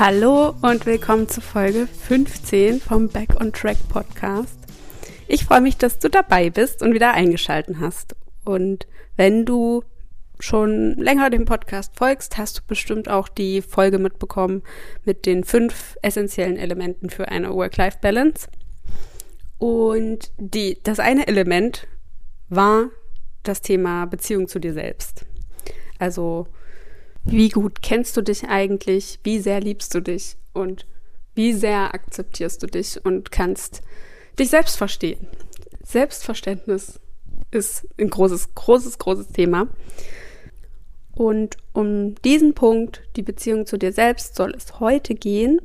Hallo und willkommen zu Folge 15 vom Back on Track Podcast. Ich freue mich, dass du dabei bist und wieder eingeschalten hast. Und wenn du schon länger dem Podcast folgst, hast du bestimmt auch die Folge mitbekommen mit den fünf essentiellen Elementen für eine Work-Life-Balance. Und die, das eine Element war das Thema Beziehung zu dir selbst. Also wie gut kennst du dich eigentlich? Wie sehr liebst du dich? Und wie sehr akzeptierst du dich und kannst dich selbst verstehen? Selbstverständnis ist ein großes, großes, großes Thema. Und um diesen Punkt, die Beziehung zu dir selbst, soll es heute gehen.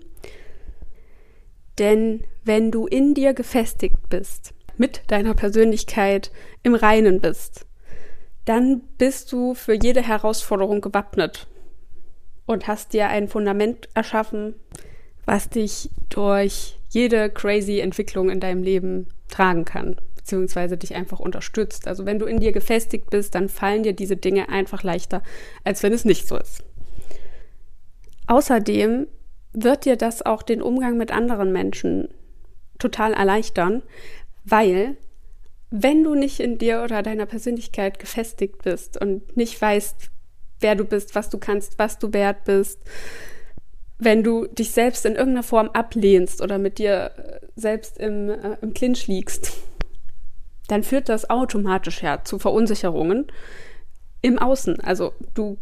Denn wenn du in dir gefestigt bist, mit deiner Persönlichkeit im Reinen bist, dann bist du für jede Herausforderung gewappnet und hast dir ein Fundament erschaffen, was dich durch jede crazy Entwicklung in deinem Leben tragen kann, beziehungsweise dich einfach unterstützt. Also wenn du in dir gefestigt bist, dann fallen dir diese Dinge einfach leichter, als wenn es nicht so ist. Außerdem wird dir das auch den Umgang mit anderen Menschen total erleichtern, weil wenn du nicht in dir oder deiner Persönlichkeit gefestigt bist und nicht weißt, wer du bist, was du kannst, was du wert bist, wenn du dich selbst in irgendeiner Form ablehnst oder mit dir äh, selbst im, äh, im Clinch liegst, dann führt das automatisch ja zu Verunsicherungen im Außen. Also du,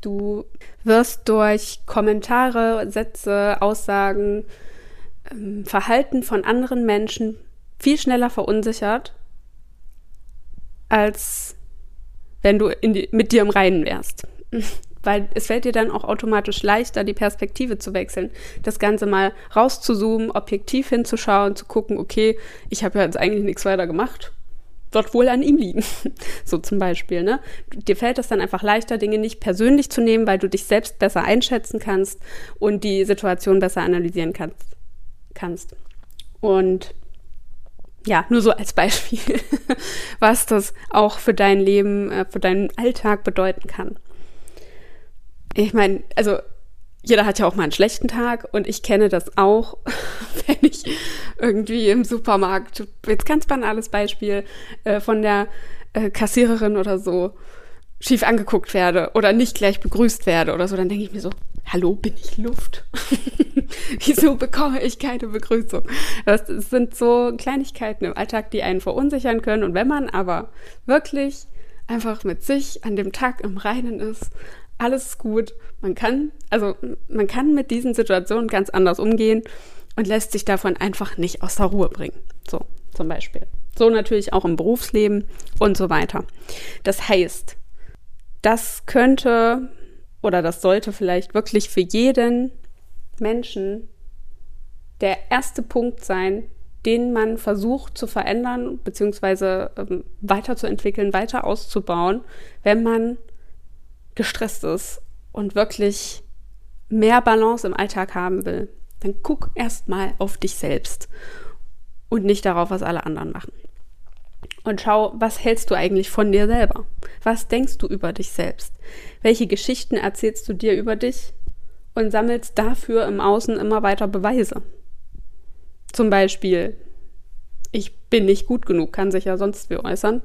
du wirst durch Kommentare, Sätze, Aussagen, ähm, Verhalten von anderen Menschen viel schneller verunsichert als wenn du die, mit dir im Reinen wärst. Weil es fällt dir dann auch automatisch leichter, die Perspektive zu wechseln, das Ganze mal rauszuzoomen, objektiv hinzuschauen, zu gucken, okay, ich habe ja jetzt eigentlich nichts weiter gemacht, wird wohl an ihm liegen. so zum Beispiel, ne? Dir fällt es dann einfach leichter, Dinge nicht persönlich zu nehmen, weil du dich selbst besser einschätzen kannst und die Situation besser analysieren kannst. kannst. Und ja, nur so als Beispiel, was das auch für dein Leben, äh, für deinen Alltag bedeuten kann. Ich meine, also jeder hat ja auch mal einen schlechten Tag und ich kenne das auch, wenn ich irgendwie im Supermarkt, jetzt ganz banales Beispiel, äh, von der äh, Kassiererin oder so schief angeguckt werde oder nicht gleich begrüßt werde oder so, dann denke ich mir so, hallo, bin ich Luft? Wieso bekomme ich keine Begrüßung? Das sind so Kleinigkeiten im Alltag, die einen verunsichern können. Und wenn man aber wirklich einfach mit sich an dem Tag im Reinen ist, alles gut. Man kann, also man kann mit diesen Situationen ganz anders umgehen und lässt sich davon einfach nicht aus der Ruhe bringen. So, zum Beispiel. So natürlich auch im Berufsleben und so weiter. Das heißt, das könnte oder das sollte vielleicht wirklich für jeden Menschen der erste Punkt sein, den man versucht zu verändern bzw. Ähm, weiterzuentwickeln, weiter auszubauen, wenn man gestresst ist und wirklich mehr Balance im Alltag haben will. Dann guck erstmal auf dich selbst und nicht darauf, was alle anderen machen. Und schau, was hältst du eigentlich von dir selber? Was denkst du über dich selbst? Welche Geschichten erzählst du dir über dich? Und sammelst dafür im Außen immer weiter Beweise. Zum Beispiel, ich bin nicht gut genug, kann sich ja sonst wie äußern.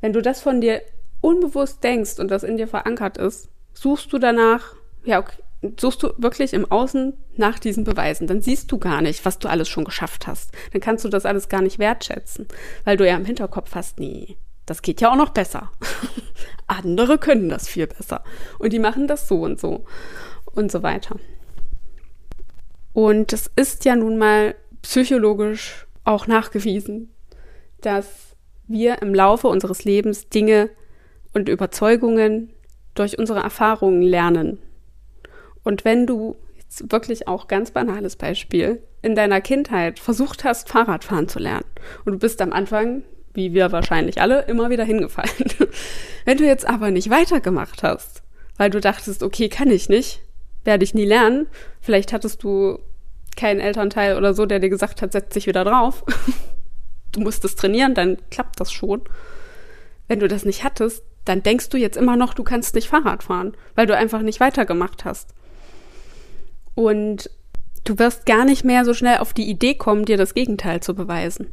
Wenn du das von dir unbewusst denkst und das in dir verankert ist, suchst du danach, ja, okay, suchst du wirklich im Außen nach diesen Beweisen. Dann siehst du gar nicht, was du alles schon geschafft hast. Dann kannst du das alles gar nicht wertschätzen, weil du ja im Hinterkopf hast, nee, das geht ja auch noch besser. Andere können das viel besser. Und die machen das so und so und so weiter. Und es ist ja nun mal psychologisch auch nachgewiesen, dass wir im Laufe unseres Lebens Dinge und Überzeugungen durch unsere Erfahrungen lernen. Und wenn du jetzt wirklich auch ganz banales Beispiel in deiner Kindheit versucht hast, Fahrradfahren zu lernen und du bist am Anfang, wie wir wahrscheinlich alle, immer wieder hingefallen. wenn du jetzt aber nicht weitergemacht hast, weil du dachtest, okay, kann ich nicht, werde ich nie lernen, vielleicht hattest du keinen Elternteil oder so, der dir gesagt hat, setz dich wieder drauf. du musst es trainieren, dann klappt das schon. Wenn du das nicht hattest, dann denkst du jetzt immer noch, du kannst nicht Fahrrad fahren, weil du einfach nicht weitergemacht hast. Und du wirst gar nicht mehr so schnell auf die Idee kommen, dir das Gegenteil zu beweisen.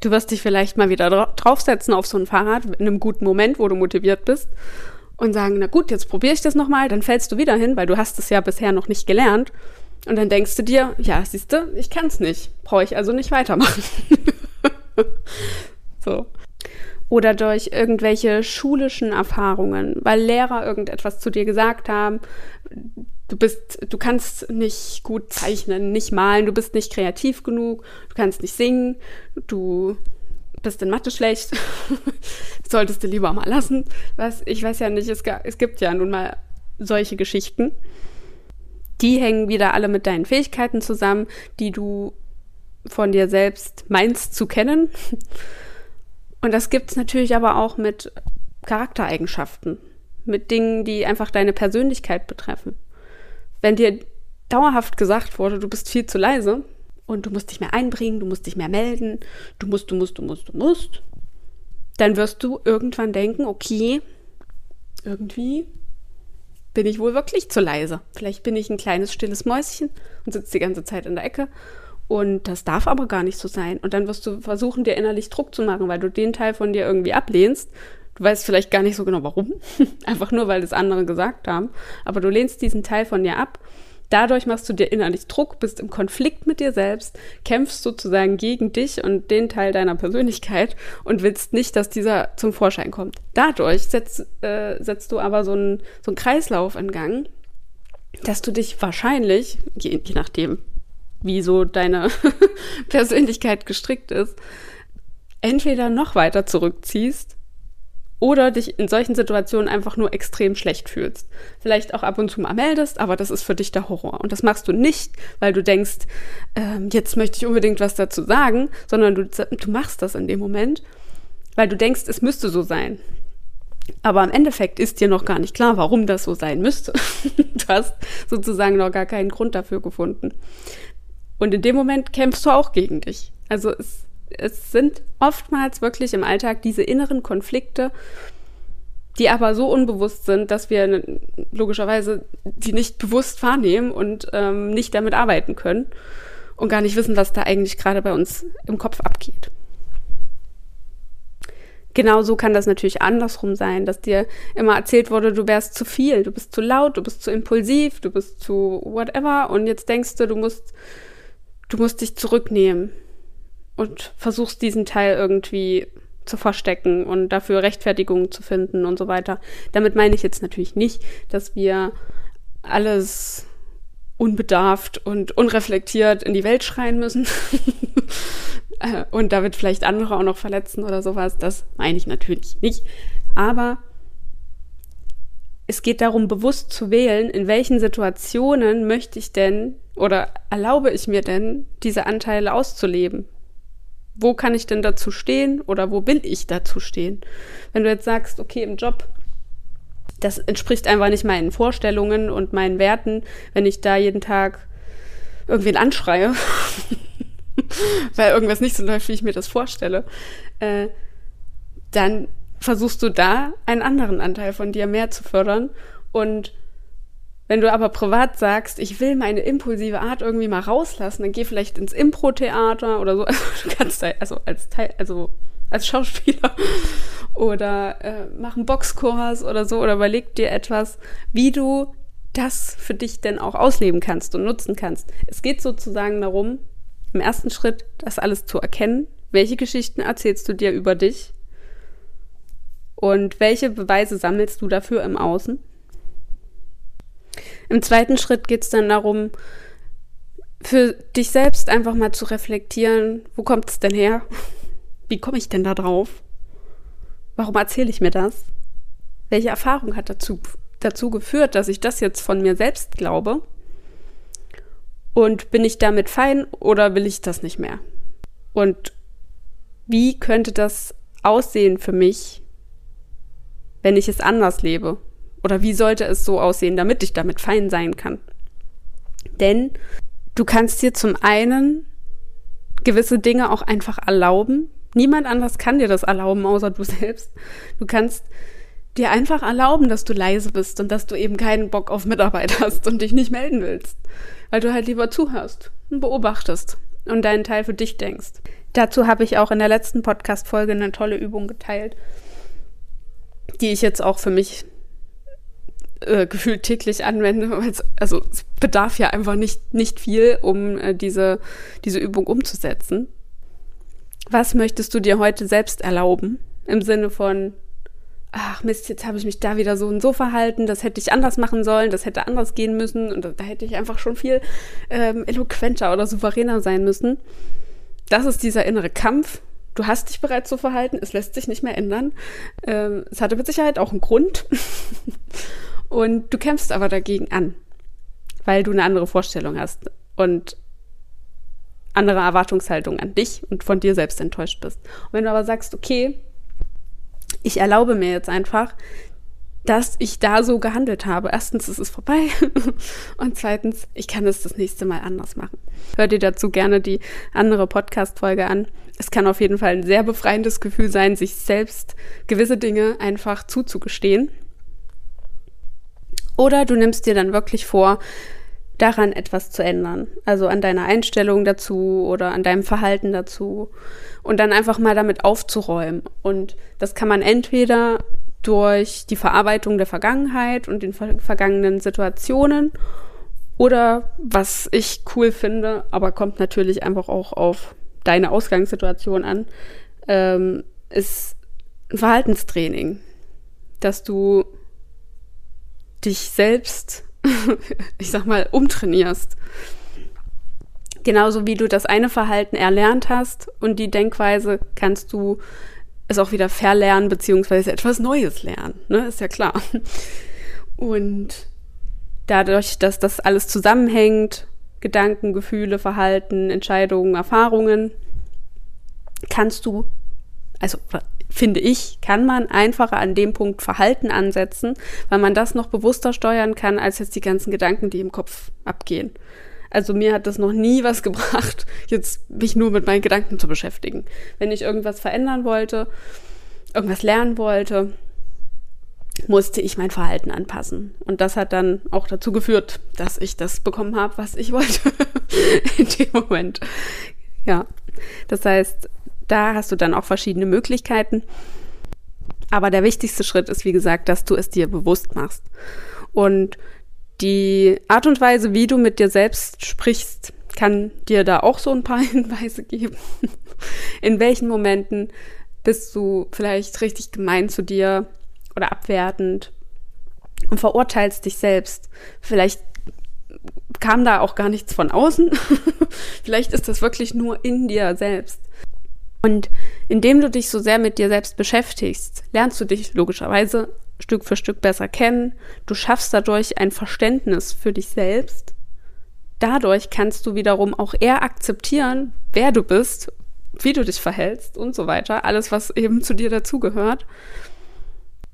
Du wirst dich vielleicht mal wieder draufsetzen auf so ein Fahrrad in einem guten Moment, wo du motiviert bist und sagen, na gut, jetzt probiere ich das nochmal, dann fällst du wieder hin, weil du hast es ja bisher noch nicht gelernt. Und dann denkst du dir, ja, siehst du, ich kann es nicht, brauche ich also nicht weitermachen. so. Oder durch irgendwelche schulischen Erfahrungen, weil Lehrer irgendetwas zu dir gesagt haben, du bist, du kannst nicht gut zeichnen, nicht malen, du bist nicht kreativ genug, du kannst nicht singen, du bist in Mathe schlecht, solltest du lieber mal lassen. Was, ich weiß ja nicht, es, es gibt ja nun mal solche Geschichten. Die hängen wieder alle mit deinen Fähigkeiten zusammen, die du von dir selbst meinst zu kennen. Und das gibt es natürlich aber auch mit Charaktereigenschaften, mit Dingen, die einfach deine Persönlichkeit betreffen. Wenn dir dauerhaft gesagt wurde, du bist viel zu leise, und du musst dich mehr einbringen, du musst dich mehr melden, du musst, du musst, du musst, du musst, dann wirst du irgendwann denken, okay, irgendwie bin ich wohl wirklich zu leise. Vielleicht bin ich ein kleines stilles Mäuschen und sitze die ganze Zeit in der Ecke. Und das darf aber gar nicht so sein. Und dann wirst du versuchen, dir innerlich Druck zu machen, weil du den Teil von dir irgendwie ablehnst. Du weißt vielleicht gar nicht so genau warum. Einfach nur, weil das andere gesagt haben. Aber du lehnst diesen Teil von dir ab Dadurch machst du dir innerlich Druck, bist im Konflikt mit dir selbst, kämpfst sozusagen gegen dich und den Teil deiner Persönlichkeit und willst nicht, dass dieser zum Vorschein kommt. Dadurch setzt, äh, setzt du aber so einen so einen Kreislauf in Gang, dass du dich wahrscheinlich, je, je nachdem, wie so deine Persönlichkeit gestrickt ist, entweder noch weiter zurückziehst oder dich in solchen Situationen einfach nur extrem schlecht fühlst. Vielleicht auch ab und zu mal meldest, aber das ist für dich der Horror. Und das machst du nicht, weil du denkst, ähm, jetzt möchte ich unbedingt was dazu sagen, sondern du, du machst das in dem Moment, weil du denkst, es müsste so sein. Aber im Endeffekt ist dir noch gar nicht klar, warum das so sein müsste. du hast sozusagen noch gar keinen Grund dafür gefunden. Und in dem Moment kämpfst du auch gegen dich. Also es es sind oftmals wirklich im Alltag diese inneren Konflikte, die aber so unbewusst sind, dass wir logischerweise die nicht bewusst wahrnehmen und ähm, nicht damit arbeiten können und gar nicht wissen, was da eigentlich gerade bei uns im Kopf abgeht. Genauso kann das natürlich andersrum sein, dass dir immer erzählt wurde, du wärst zu viel, du bist zu laut, du bist zu impulsiv, du bist zu whatever und jetzt denkst du, du musst, du musst dich zurücknehmen und versuchst diesen Teil irgendwie zu verstecken und dafür Rechtfertigungen zu finden und so weiter. Damit meine ich jetzt natürlich nicht, dass wir alles unbedarft und unreflektiert in die Welt schreien müssen äh, und damit vielleicht andere auch noch verletzen oder sowas. Das meine ich natürlich nicht. Aber es geht darum, bewusst zu wählen, in welchen Situationen möchte ich denn oder erlaube ich mir denn, diese Anteile auszuleben wo kann ich denn dazu stehen oder wo will ich dazu stehen? Wenn du jetzt sagst, okay, im Job, das entspricht einfach nicht meinen Vorstellungen und meinen Werten, wenn ich da jeden Tag irgendwen anschreie, weil irgendwas nicht so läuft, wie ich mir das vorstelle, äh, dann versuchst du da einen anderen Anteil von dir mehr zu fördern und wenn du aber privat sagst, ich will meine impulsive Art irgendwie mal rauslassen, dann geh vielleicht ins Impro-Theater oder so. Also du kannst da, also als Teil, also als Schauspieler oder äh, mach einen Boxkurs oder so oder überleg dir etwas, wie du das für dich denn auch ausleben kannst und nutzen kannst. Es geht sozusagen darum, im ersten Schritt das alles zu erkennen. Welche Geschichten erzählst du dir über dich? Und welche Beweise sammelst du dafür im Außen? Im zweiten Schritt geht es dann darum, für dich selbst einfach mal zu reflektieren, wo kommt es denn her? Wie komme ich denn da drauf? Warum erzähle ich mir das? Welche Erfahrung hat dazu, dazu geführt, dass ich das jetzt von mir selbst glaube? Und bin ich damit fein oder will ich das nicht mehr? Und wie könnte das aussehen für mich, wenn ich es anders lebe? Oder wie sollte es so aussehen, damit ich damit fein sein kann? Denn du kannst dir zum einen gewisse Dinge auch einfach erlauben. Niemand anders kann dir das erlauben, außer du selbst. Du kannst dir einfach erlauben, dass du leise bist und dass du eben keinen Bock auf Mitarbeit hast und dich nicht melden willst, weil du halt lieber zuhörst und beobachtest und deinen Teil für dich denkst. Dazu habe ich auch in der letzten Podcast-Folge eine tolle Übung geteilt, die ich jetzt auch für mich äh, gefühlt täglich anwende. also es bedarf ja einfach nicht, nicht viel, um äh, diese, diese Übung umzusetzen. Was möchtest du dir heute selbst erlauben? Im Sinne von, ach Mist, jetzt habe ich mich da wieder so und so verhalten, das hätte ich anders machen sollen, das hätte anders gehen müssen und da hätte ich einfach schon viel ähm, eloquenter oder souveräner sein müssen. Das ist dieser innere Kampf. Du hast dich bereits so verhalten, es lässt sich nicht mehr ändern. Ähm, es hatte mit Sicherheit auch einen Grund. und du kämpfst aber dagegen an, weil du eine andere Vorstellung hast und andere Erwartungshaltung an dich und von dir selbst enttäuscht bist. Und wenn du aber sagst, okay, ich erlaube mir jetzt einfach, dass ich da so gehandelt habe. Erstens ist es vorbei und zweitens, ich kann es das nächste Mal anders machen. Hör dir dazu gerne die andere Podcast-Folge an. Es kann auf jeden Fall ein sehr befreiendes Gefühl sein, sich selbst gewisse Dinge einfach zuzugestehen. Oder du nimmst dir dann wirklich vor, daran etwas zu ändern. Also an deiner Einstellung dazu oder an deinem Verhalten dazu. Und dann einfach mal damit aufzuräumen. Und das kann man entweder durch die Verarbeitung der Vergangenheit und den ver vergangenen Situationen oder was ich cool finde, aber kommt natürlich einfach auch auf deine Ausgangssituation an, ähm, ist ein Verhaltenstraining, dass du dich selbst ich sag mal, umtrainierst. Genauso wie du das eine Verhalten erlernt hast und die Denkweise kannst du es auch wieder verlernen, beziehungsweise etwas Neues lernen. Ne? Ist ja klar. Und dadurch, dass das alles zusammenhängt, Gedanken, Gefühle, Verhalten, Entscheidungen, Erfahrungen, kannst du, also finde ich, kann man einfacher an dem Punkt Verhalten ansetzen, weil man das noch bewusster steuern kann, als jetzt die ganzen Gedanken, die im Kopf abgehen. Also mir hat das noch nie was gebracht, jetzt mich nur mit meinen Gedanken zu beschäftigen. Wenn ich irgendwas verändern wollte, irgendwas lernen wollte, musste ich mein Verhalten anpassen. Und das hat dann auch dazu geführt, dass ich das bekommen habe, was ich wollte in dem Moment. Ja, das heißt, da hast du dann auch verschiedene Möglichkeiten. Aber der wichtigste Schritt ist, wie gesagt, dass du es dir bewusst machst. Und die Art und Weise, wie du mit dir selbst sprichst, kann dir da auch so ein paar Hinweise geben. In welchen Momenten bist du vielleicht richtig gemein zu dir oder abwertend und verurteilst dich selbst. Vielleicht kam da auch gar nichts von außen. vielleicht ist das wirklich nur in dir selbst. Und indem du dich so sehr mit dir selbst beschäftigst, lernst du dich logischerweise Stück für Stück besser kennen. Du schaffst dadurch ein Verständnis für dich selbst. Dadurch kannst du wiederum auch eher akzeptieren, wer du bist, wie du dich verhältst und so weiter. Alles, was eben zu dir dazugehört.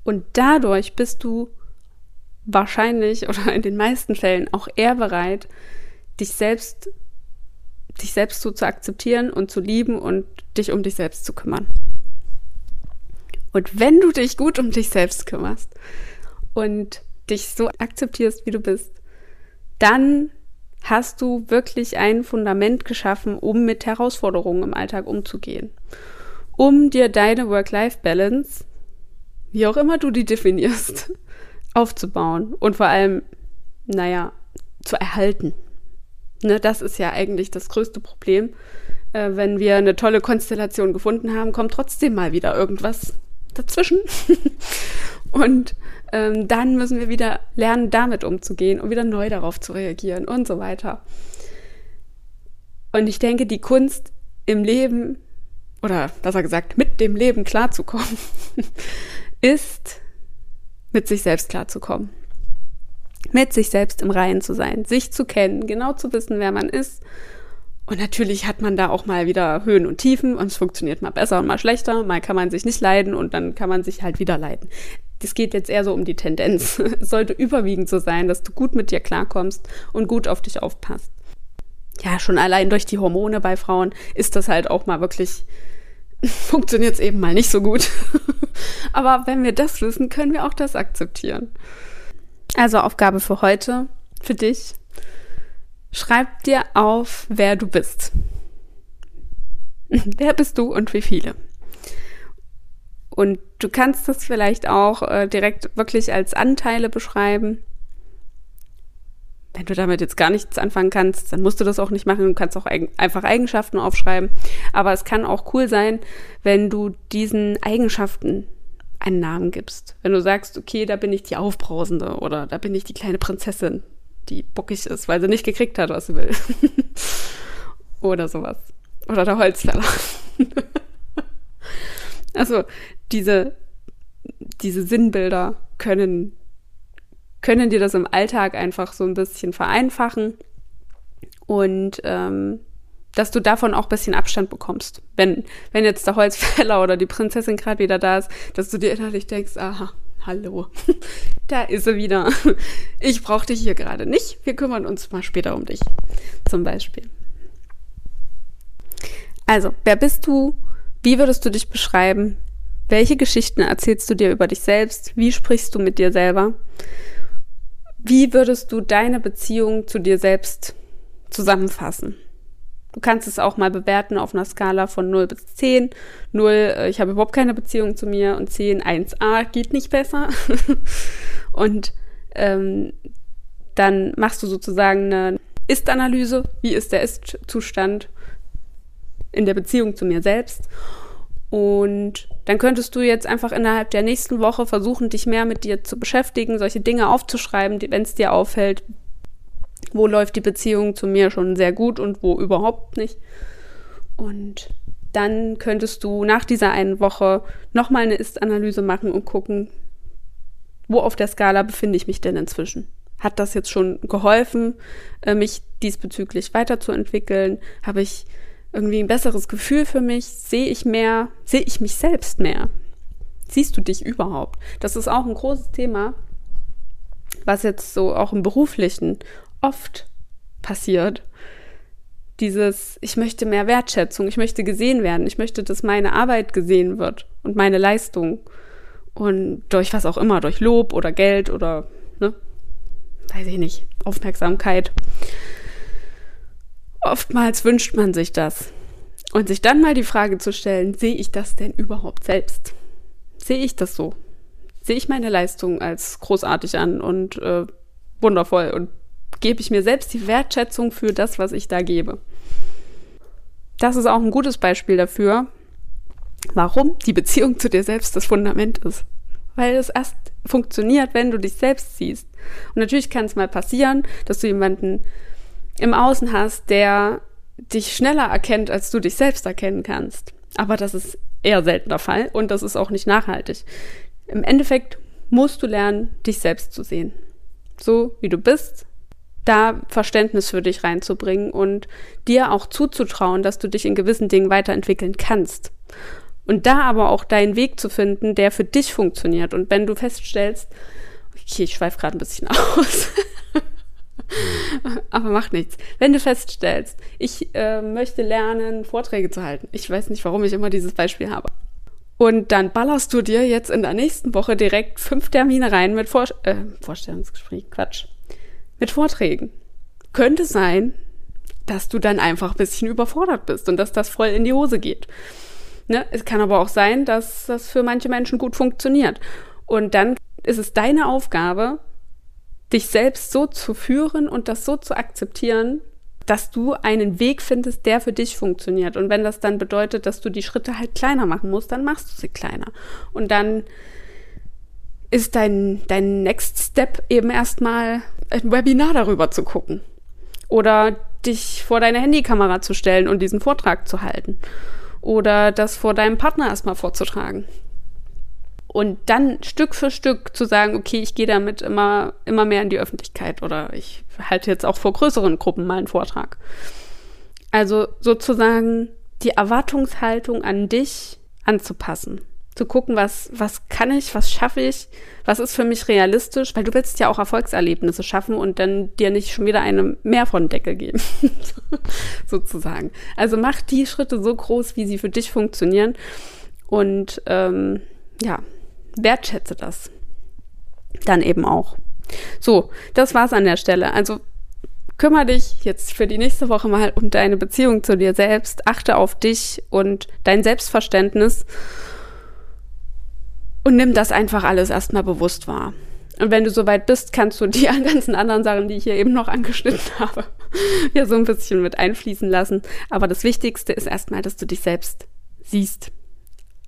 Und dadurch bist du wahrscheinlich oder in den meisten Fällen auch eher bereit, dich selbst dich selbst so zu akzeptieren und zu lieben und dich um dich selbst zu kümmern. Und wenn du dich gut um dich selbst kümmerst und dich so akzeptierst, wie du bist, dann hast du wirklich ein Fundament geschaffen, um mit Herausforderungen im Alltag umzugehen. Um dir deine Work-Life-Balance, wie auch immer du die definierst, aufzubauen und vor allem, naja, zu erhalten. Ne, das ist ja eigentlich das größte Problem. Äh, wenn wir eine tolle Konstellation gefunden haben, kommt trotzdem mal wieder irgendwas dazwischen. und ähm, dann müssen wir wieder lernen, damit umzugehen und wieder neu darauf zu reagieren und so weiter. Und ich denke, die Kunst im Leben, oder besser gesagt, mit dem Leben klarzukommen, ist mit sich selbst klarzukommen mit sich selbst im Reinen zu sein, sich zu kennen, genau zu wissen, wer man ist. Und natürlich hat man da auch mal wieder Höhen und Tiefen und es funktioniert mal besser und mal schlechter. Mal kann man sich nicht leiden und dann kann man sich halt wieder leiden. Das geht jetzt eher so um die Tendenz. Es sollte überwiegend so sein, dass du gut mit dir klarkommst und gut auf dich aufpasst. Ja, schon allein durch die Hormone bei Frauen ist das halt auch mal wirklich funktioniert es eben mal nicht so gut. Aber wenn wir das wissen, können wir auch das akzeptieren. Also Aufgabe für heute, für dich. Schreib dir auf, wer du bist. wer bist du und wie viele? Und du kannst das vielleicht auch äh, direkt wirklich als Anteile beschreiben. Wenn du damit jetzt gar nichts anfangen kannst, dann musst du das auch nicht machen. Du kannst auch eig einfach Eigenschaften aufschreiben. Aber es kann auch cool sein, wenn du diesen Eigenschaften einen Namen gibst. Wenn du sagst, okay, da bin ich die Aufbrausende oder da bin ich die kleine Prinzessin, die bockig ist, weil sie nicht gekriegt hat, was sie will. oder sowas. Oder der Holzfäller. also diese, diese Sinnbilder können können dir das im Alltag einfach so ein bisschen vereinfachen und ähm, dass du davon auch ein bisschen Abstand bekommst. Wenn, wenn jetzt der Holzfäller oder die Prinzessin gerade wieder da ist, dass du dir innerlich denkst, aha, hallo, da ist sie wieder. Ich brauche dich hier gerade nicht. Wir kümmern uns mal später um dich. Zum Beispiel. Also, wer bist du? Wie würdest du dich beschreiben? Welche Geschichten erzählst du dir über dich selbst? Wie sprichst du mit dir selber? Wie würdest du deine Beziehung zu dir selbst zusammenfassen? Du kannst es auch mal bewerten auf einer Skala von 0 bis 10. 0, äh, ich habe überhaupt keine Beziehung zu mir und 10, 1a, geht nicht besser. und ähm, dann machst du sozusagen eine Ist-Analyse. Wie ist der Ist-Zustand in der Beziehung zu mir selbst? Und dann könntest du jetzt einfach innerhalb der nächsten Woche versuchen, dich mehr mit dir zu beschäftigen, solche Dinge aufzuschreiben, wenn es dir auffällt, wo läuft die Beziehung zu mir schon sehr gut und wo überhaupt nicht. Und dann könntest du nach dieser einen Woche nochmal eine Ist-Analyse machen und gucken, wo auf der Skala befinde ich mich denn inzwischen. Hat das jetzt schon geholfen, äh, mich diesbezüglich weiterzuentwickeln? Habe ich irgendwie ein besseres Gefühl für mich? Sehe ich mehr? Sehe ich mich selbst mehr? Siehst du dich überhaupt? Das ist auch ein großes Thema, was jetzt so auch im beruflichen oft passiert. Dieses, ich möchte mehr Wertschätzung, ich möchte gesehen werden, ich möchte, dass meine Arbeit gesehen wird und meine Leistung. Und durch was auch immer, durch Lob oder Geld oder, ne, weiß ich nicht, Aufmerksamkeit. Oftmals wünscht man sich das. Und sich dann mal die Frage zu stellen, sehe ich das denn überhaupt selbst? Sehe ich das so? Sehe ich meine Leistung als großartig an und äh, wundervoll und gebe ich mir selbst die Wertschätzung für das, was ich da gebe? Das ist auch ein gutes Beispiel dafür, warum die Beziehung zu dir selbst das Fundament ist. Weil es erst funktioniert, wenn du dich selbst siehst. Und natürlich kann es mal passieren, dass du jemanden im Außen hast, der dich schneller erkennt, als du dich selbst erkennen kannst. Aber das ist eher selten der Fall und das ist auch nicht nachhaltig. Im Endeffekt musst du lernen, dich selbst zu sehen. So wie du bist, da Verständnis für dich reinzubringen und dir auch zuzutrauen, dass du dich in gewissen Dingen weiterentwickeln kannst. Und da aber auch deinen Weg zu finden, der für dich funktioniert. Und wenn du feststellst, okay, ich schweife gerade ein bisschen aus. Aber macht nichts. Wenn du feststellst, ich äh, möchte lernen, Vorträge zu halten. Ich weiß nicht, warum ich immer dieses Beispiel habe. Und dann ballerst du dir jetzt in der nächsten Woche direkt fünf Termine rein mit Vor äh, Vorstellungsgespräch, Quatsch, mit Vorträgen. Könnte sein, dass du dann einfach ein bisschen überfordert bist und dass das voll in die Hose geht. Ne? Es kann aber auch sein, dass das für manche Menschen gut funktioniert. Und dann ist es deine Aufgabe, dich selbst so zu führen und das so zu akzeptieren, dass du einen Weg findest, der für dich funktioniert. Und wenn das dann bedeutet, dass du die Schritte halt kleiner machen musst, dann machst du sie kleiner. Und dann ist dein, dein Next Step eben erstmal ein Webinar darüber zu gucken. Oder dich vor deine Handykamera zu stellen und diesen Vortrag zu halten. Oder das vor deinem Partner erstmal vorzutragen. Und dann Stück für Stück zu sagen, okay, ich gehe damit immer, immer mehr in die Öffentlichkeit oder ich halte jetzt auch vor größeren Gruppen mal einen Vortrag. Also sozusagen die Erwartungshaltung an dich anzupassen. Zu gucken, was, was kann ich, was schaffe ich, was ist für mich realistisch, weil du willst ja auch Erfolgserlebnisse schaffen und dann dir nicht schon wieder eine mehr von Deckel geben, sozusagen. Also mach die Schritte so groß, wie sie für dich funktionieren und ähm, ja, wertschätze das dann eben auch. So, das war's an der Stelle. Also kümmere dich jetzt für die nächste Woche mal um deine Beziehung zu dir selbst, achte auf dich und dein Selbstverständnis und nimm das einfach alles erstmal bewusst wahr. Und wenn du soweit bist, kannst du die ganzen anderen Sachen, die ich hier eben noch angeschnitten habe, ja so ein bisschen mit einfließen lassen. Aber das Wichtigste ist erstmal, dass du dich selbst siehst.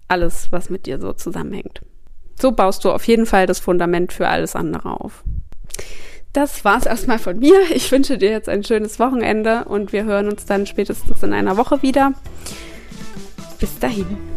Alles, was mit dir so zusammenhängt. So baust du auf jeden Fall das Fundament für alles andere auf. Das war's erstmal von mir. Ich wünsche dir jetzt ein schönes Wochenende und wir hören uns dann spätestens in einer Woche wieder. Bis dahin.